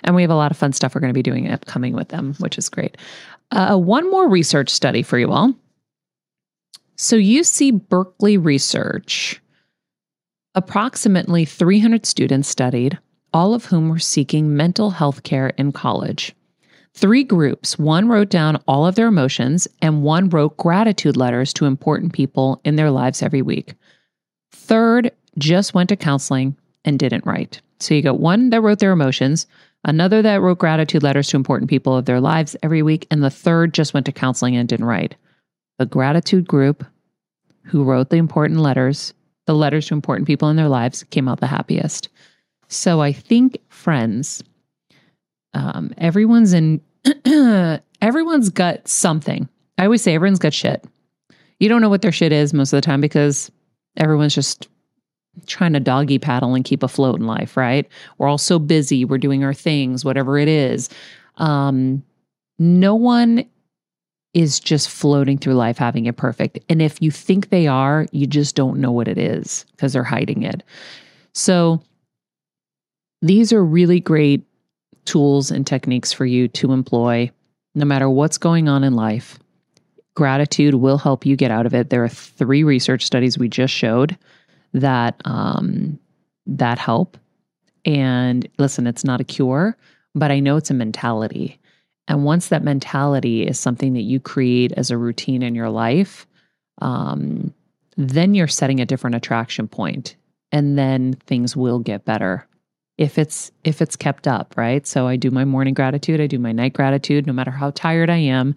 And we have a lot of fun stuff we're going to be doing upcoming with them, which is great. Uh, one more research study for you all. So, UC Berkeley Research, approximately 300 students studied, all of whom were seeking mental health care in college. Three groups one wrote down all of their emotions, and one wrote gratitude letters to important people in their lives every week. Third just went to counseling and didn't write. So you got one that wrote their emotions, another that wrote gratitude letters to important people of their lives every week, and the third just went to counseling and didn't write. The gratitude group who wrote the important letters, the letters to important people in their lives, came out the happiest. So I think, friends, um, everyone's in everyone's got something. I always say everyone's got shit. You don't know what their shit is most of the time because everyone's just trying to doggy paddle and keep afloat in life, right? We're all so busy, we're doing our things, whatever it is. Um, no one is just floating through life having it perfect. And if you think they are, you just don't know what it is because they're hiding it. So these are really great tools and techniques for you to employ no matter what's going on in life. Gratitude will help you get out of it. There are three research studies we just showed that um, that help. And listen, it's not a cure, but I know it's a mentality. And once that mentality is something that you create as a routine in your life, um, then you're setting a different attraction point and then things will get better if it's if it's kept up, right? So I do my morning gratitude, I do my night gratitude no matter how tired I am.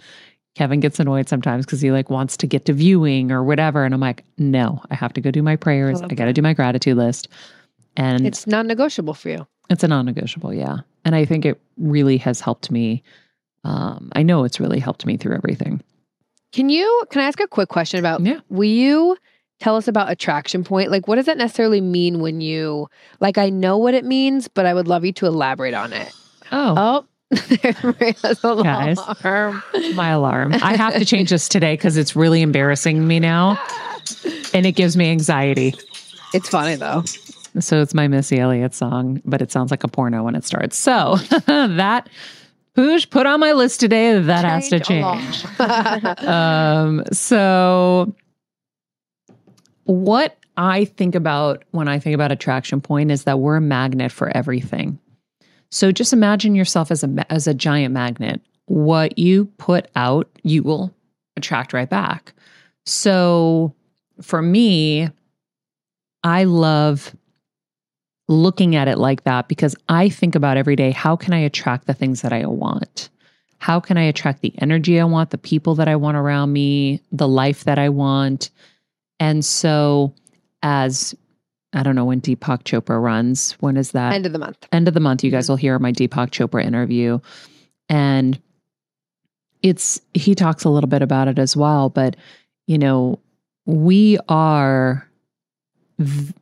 Kevin gets annoyed sometimes because he like wants to get to viewing or whatever. And I'm like, no, I have to go do my prayers. love I got to do my gratitude list. And it's, It's non negotiable for you. It's a non negotiable. Yeah. And I think it really has helped me. Um, I know it's really helped me through everything. Can you, can I ask a quick question about, Yeah. will you tell us about attraction point? Like, what does that necessarily mean when you, like, I know what it means, but I would love you to elaborate on it. Oh, Oh, there's Maria's Guys. alarm. my alarm. I have to change this today because it's really embarrassing me now and it gives me anxiety. It's funny though. So it's my Missy Elliott song, but it sounds like a porno when it starts. So that push put on my list today that has to change. um, so what I think about when I think about attraction point is that we're a magnet for everything. So just imagine yourself as a as a giant magnet. What you put out, you will attract right back. So for me, I love looking at it like that because I think about every day how can I attract the things that I want? How can I attract the energy I want, the people that I want around me, the life that I want? And so, as I don't know when Deepak Chopra runs, when is that? End of the month. end of the month, you guys mm-hmm. will hear my Deepak Chopra interview. And it's, he talks a little bit about it as well. But, you know, we are,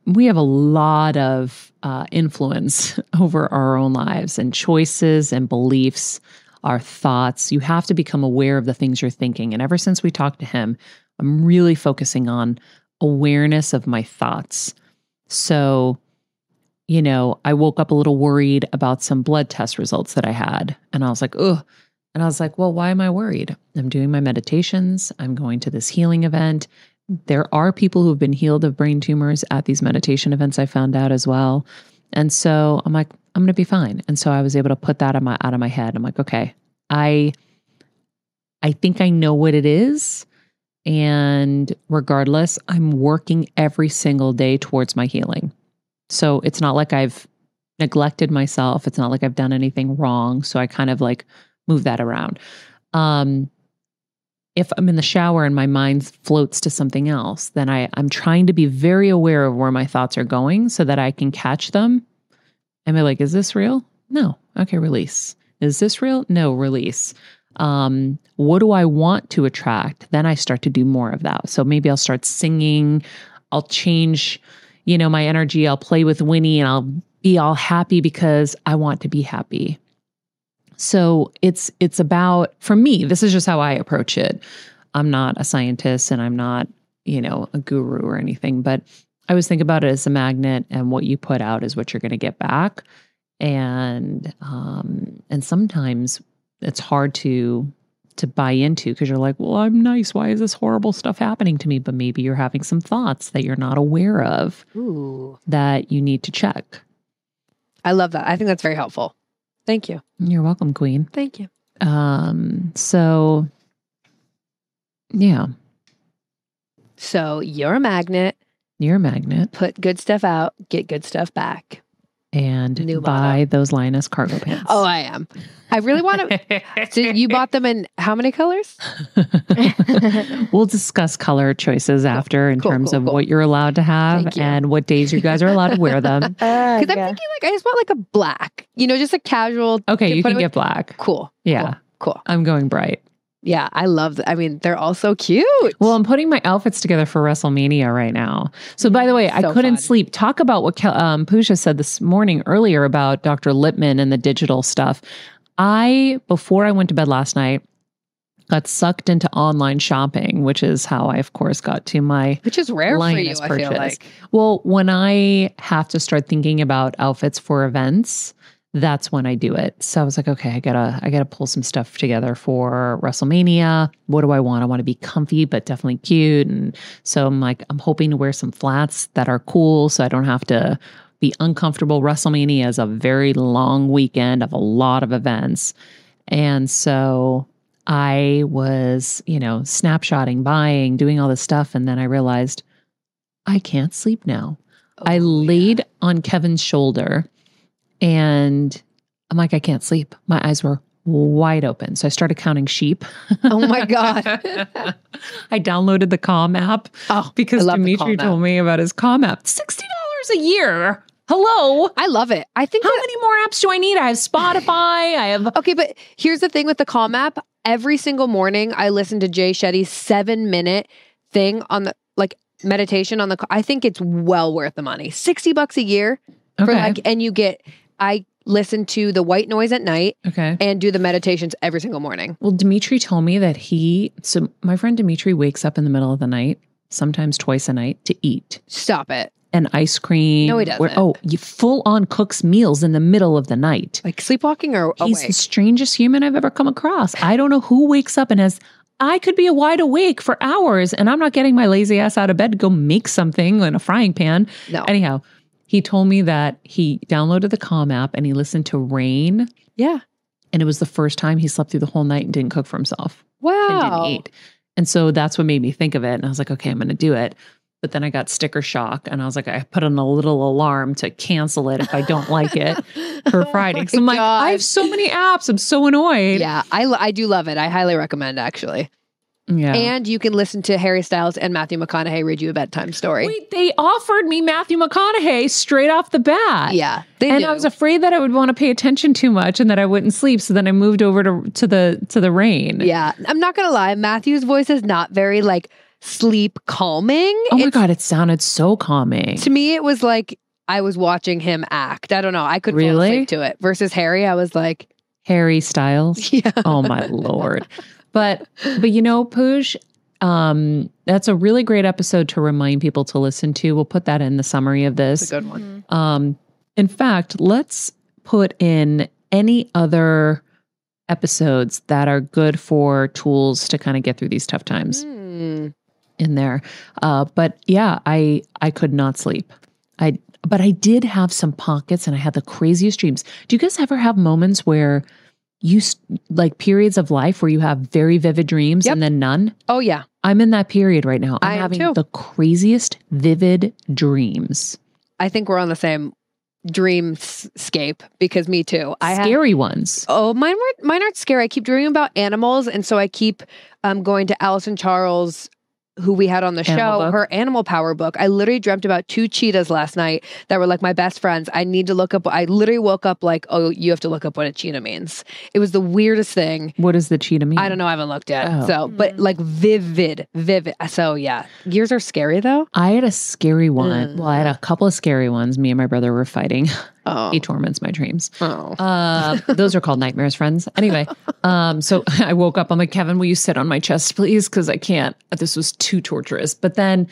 we have a lot of uh, influence over our own lives and choices and beliefs, our thoughts. You have to become aware of the things you're thinking. And ever since we talked to him, I'm really focusing on awareness of my thoughts. So, you know, I woke up a little worried about some blood test results that I had. And I was like, ugh. And I was like, well, why am I worried? I'm doing my meditations. I'm going to this healing event. There are people who've been healed of brain tumors at these meditation events, I found out as well. And so I'm like, I'm gonna be fine. And so I was able to put that out of my out of my head. I'm like, okay, I I think I know what it is. And regardless, I'm working every single day towards my healing. So it's not like I've neglected myself. It's not like I've done anything wrong. So I kind of like move that around. Um, if I'm in the shower and my mind floats to something else, then I, I'm trying to be very aware of where my thoughts are going so that I can catch them Am I like, is this real? No. Okay, release. Is this real? No, release. Um, what do I want to attract? Then I start to do more of that. So maybe I'll start singing. I'll change, you know, my energy. I'll play with Winnie and I'll be all happy because I want to be happy. So it's it's about for me, this is just how I approach it. I'm not a scientist and I'm not, you know, a guru or anything, but I always think about it as a magnet and what you put out is what you're going to get back. And um and sometimes it's hard to to buy into because you're like, well, I'm nice. Why is this horrible stuff happening to me? But maybe you're having some thoughts that you're not aware of Ooh. that you need to check. I love that. I think that's very helpful. Thank you. You're welcome, Queen. Thank you. Um, so yeah, So you're a magnet. you're a magnet Put good stuff out. Get good stuff back. And New buy those Lioness cargo pants. Oh, I am. I really want to. so you bought them in how many colors? we'll discuss color choices after in Cool, terms cool, of cool. what you're allowed to have you. and what days you guys are allowed to wear them. Uh, Because I'm yeah. thinking like I just want like a black. You know, just a casual. Okay, you can get with- black. cool. Yeah, Cool. I'm going bright. Yeah, I love that. I mean, they're all so cute. Well, I'm putting my outfits together for WrestleMania right now. So, by the way, I couldn't fun. sleep. Talk about what Kel- um, Pooja said this morning earlier about Dr. Lipman and the digital stuff. I, before I went to bed last night, got sucked into online shopping, which is how I, of course, got to my which is rare for you. Lioness I feel purchase. like. Well, when I have to start thinking about outfits for events, that's when I do it. So I was like, okay, I gotta, I gotta pull some stuff together for WrestleMania. What do I want? I want to be comfy, but definitely cute. And so I'm like, I'm hoping to wear some flats that are cool, so I don't have to be uncomfortable. WrestleMania is a very long weekend of a lot of events, and so I was, you know, snapshotting, buying, doing all this stuff, and then I realized I can't sleep now. Oh, I Oh, laid on Kevin's shoulder and I'm like, I can't sleep. My eyes were wide open. So I started counting sheep. Oh my God. I downloaded the Calm app Oh, because I love the Dimitri told app. me about his Calm app. $60 a year. Hello. I love it. I think How that- many more apps do I need? I have Spotify. I have Okay, but here's the thing with the Calm app. Every single morning, I listen to Jay Shetty's seven minute thing on the like meditation on the. I think it's well worth the money. Sixty bucks a year for Okay. like, and you get. I listen to the white noise at night okay. and do the meditations every single morning. Well, Dimitri told me that he, so my friend Dimitri wakes up in the middle of the night, sometimes twice a night, to eat Stop it. and ice cream. No, he doesn't. oh, you full on cooks meals in the middle of the night. Like sleepwalking or He's awake. the strangest human I've ever come across. I don't know who wakes up and has. I could be wide awake for hours and I'm not getting my lazy ass out of bed to go make something in a frying pan. no. Anyhow, he told me that he downloaded the Calm app and he listened to Rain. yeah. And it was the first time he slept through the whole night and didn't cook for himself Wow. and didn't eat. And so that's what made me think of it. And I was like, okay, I'm going to do it. But then I got sticker shock and I was like, I put on a little alarm to cancel it if I don't like it for Friday. Oh so I'm like, I have so many apps. I'm so annoyed. Yeah, I, I do love it. I highly recommend actually. Yeah. And you can listen to Harry Styles and Matthew McConaughey read you a bedtime story. Wait, they offered me Matthew McConaughey straight off the bat. yeah, And do. I was afraid that I would want to pay attention too much and that I wouldn't sleep. So then I moved over to to the to the rain. yeah, I'm not gonna lie. Matthew's voice is not very like sleep calming. Oh my It's- god, it sounded so calming. To me, it was like I was watching him act. I don't know. I could fall Really? asleep to it. Versus Harry, I was like, Harry Styles. yeah, oh my lord but but you know Pooj, um that's a really great episode to remind people to listen to. We'll put that in the summary of it's this a good one. um in fact let's put in any other episodes that are good for tools to kind of get through these tough times Hmm. in there. Uh but yeah i i could not sleep. I but i did have some pockets and i had the craziest dreams. Do you guys ever have moments where you like periods of life where you have very vivid dreams Yep. and then none Oh yeah, i'm in that period right now i'm I having too. the craziest vivid dreams I think we're on the same dreamscape because me too. I have scary ones Oh, mine were mine aren't scary. I keep dreaming about animals, and so I keep um going to Allison Charles, who we had on the Animal show, book? her animal power book. I literally dreamt about two cheetahs last night that were like my best friends. I need to look up. I literally woke up like, oh, you have to look up what a cheetah means. It was the weirdest thing. what does the cheetah mean I don't know. I haven't looked at. Oh. So, but like vivid, vivid. So yeah, gears are scary though. I had a scary one. Mm. Well, I had a couple of scary ones. Me and my brother were fighting. Oh, He torments my dreams. oh. Uh, those are called nightmares, friends. Anyway, um, so I woke up. I'm like, Kevin, will you sit on my chest, please? Because I can't. This was too torturous. But then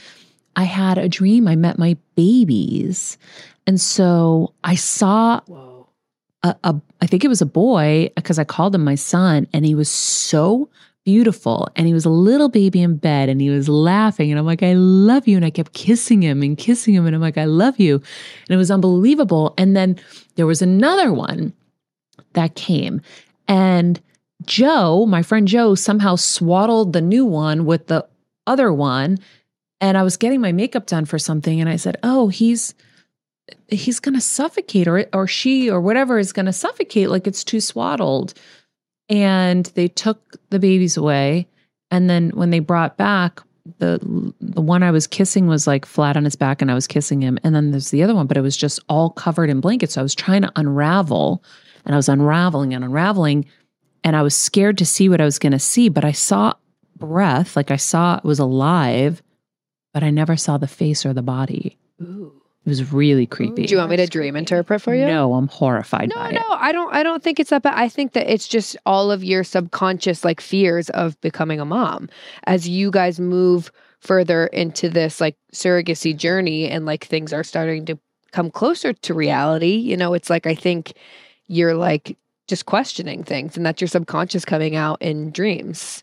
I had a dream. I met my babies, and so I saw Whoa. a, a I think it was a boy because I called him my son, and he was so beautiful. And he was a little baby in bed and he was laughing. And I'm like, I love you. And I kept kissing him and kissing him. And I'm like, I love you. And it was unbelievable. And then there was another one that came. And Joe, my friend Joe, somehow swaddled the new one with the other one. And I was getting my makeup done for something. And I said, Oh, he's he's gonna suffocate or or she or whatever is gonna suffocate like it's too swaddled and they took the babies away. And then when they brought back the the one I was kissing was like flat on his back and I was kissing him. And then there's the other one but it was just all covered in blankets. So I was trying to unravel and I was unraveling and unraveling. And I was scared to see what I was going to see but I saw breath like I saw it was alive but I never saw the face or the body. Ooh. It was really creepy Do you want me to dream interpret for you? no I'm horrified No, by no, it I don't. I don't think it's that bad. I think that it's just all of your subconscious like fears of becoming a mom as you guys move further into this like surrogacy journey and like things are starting to come closer to reality. You know, it's like I think you're like just questioning things, and that's your subconscious coming out in dreams.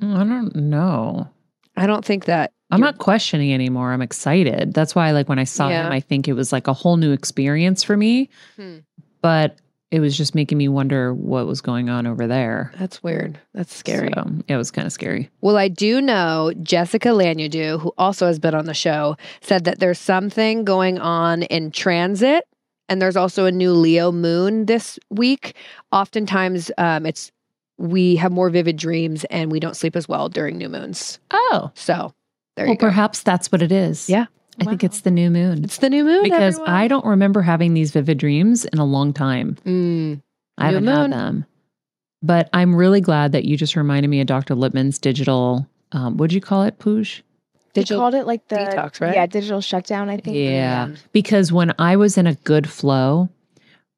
Mm, I don't know. I don't think that I'm not questioning anymore. I'm excited. That's why, like, when I saw Yeah. him, I think it was like a whole new experience for me. Hmm. But it was just making me wonder what was going on over there. That's weird. That's scary. So, it was kind of scary. Well, I do know Jessica Lanyadoo, who also has been on the show, said that there's something going on in transit, and there's also a new Leo moon this week. Oftentimes, um, it's we have more vivid dreams and we don't sleep as well during new moons. Oh, So there well, you go. Well perhaps that's what it is. Yeah. I think it's the new moon It's the new moon because everyone. I don't remember having these vivid dreams in a long time. Mm, I New haven't moon. had them. But I'm really glad that you just reminded me of Dr. Lipman's digital. Um, what'd you call it, Pooj? They digital called it like the detox, right? Yeah, digital shutdown. I think. Yeah. Because when I was in a good flow,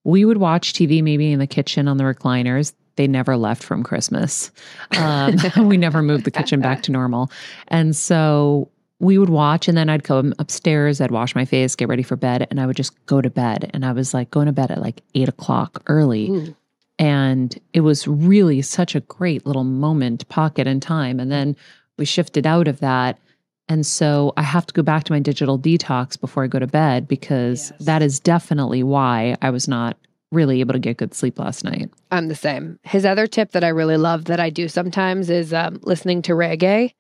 we would watch TV maybe in the kitchen on the recliners. They never left from Christmas. Um, we never moved the kitchen back to normal. And so we would watch, and then I'd come upstairs, I'd wash my face, get ready for bed, and I would just go to bed. And I was like going to bed at like eight o'clock early. Ooh. And it was really such a great little moment, pocket in time. And then we shifted out of that. And so I have to go back to my digital detox before I go to bed because Yes. that is definitely why I was not really able to get good sleep last night. I'm the same. His other tip that I really love that I do sometimes is um, listening to reggae.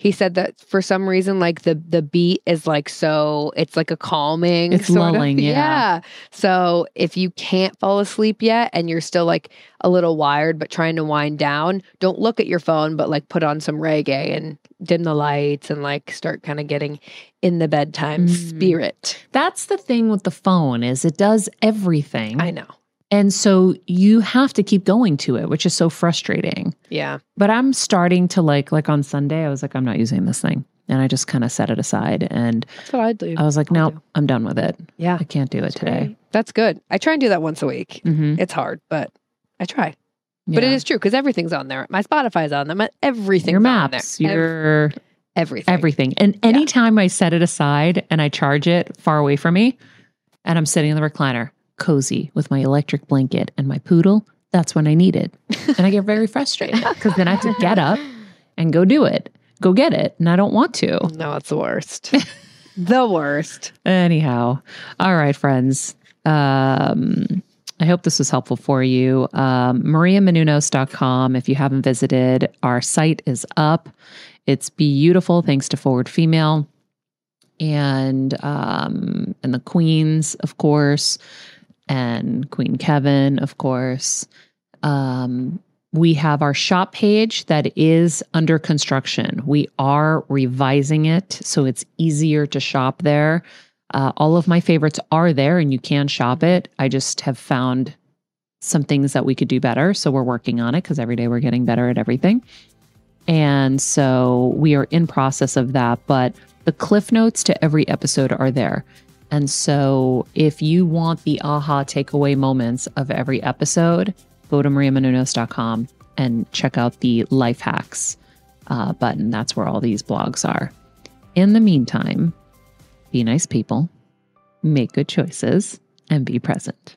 He said that for some reason, like the the beat is like so, it's like a calming. It's sort of- lulling, yeah. So if you can't fall asleep yet and you're still like a little wired but trying to wind down, don't look at your phone, but like put on some reggae and dim the lights and like start kind of getting in the bedtime Mm. spirit. That's the thing with the phone is it does everything. I know. And so you have to keep going to it, which is so frustrating. Yeah. But I'm starting to like like on Sunday I was like I'm not using this thing. And I just kind of set it aside and That's what I do. I was like no, do. I'm done with it. Yeah. I can't do it That's today. great. That's good. I try and do that once a week. hmm It's hard, but I try. But it is true because everything's on there. My Spotify's on there. My everything's your on maps, there. Ev- your everything. everything. And anytime I set it aside and I charge it far away from me and I'm sitting in the recliner, cozy with my electric blanket and my poodle, that's when I need it. And I get very frustrated because then I have to get up and go do it, go get it. And I don't want to. No, it's the worst. the worst. Anyhow, all right, friends. Um, I hope this was helpful for you. Um, MariaMenounos.com. If you haven't visited, our site is up. It's beautiful, thanks to Forward Female and um, and the Queens, of course, and Queen Kevin, of course. Um, we have our shop page that is under construction. We are revising it so it's easier to shop there. Uh, all of my favorites are there and you can shop it. I just have found some things that we could do better. So we're working on it because every day we're getting better at everything. And so we are in process of that. But the cliff notes to every episode are there. And so if you want the aha takeaway moments of every episode, go to mariamenounos.com and check out the life hacks uh, button. That's where all these blogs are. In the meantime, be nice people, make good choices, and be present.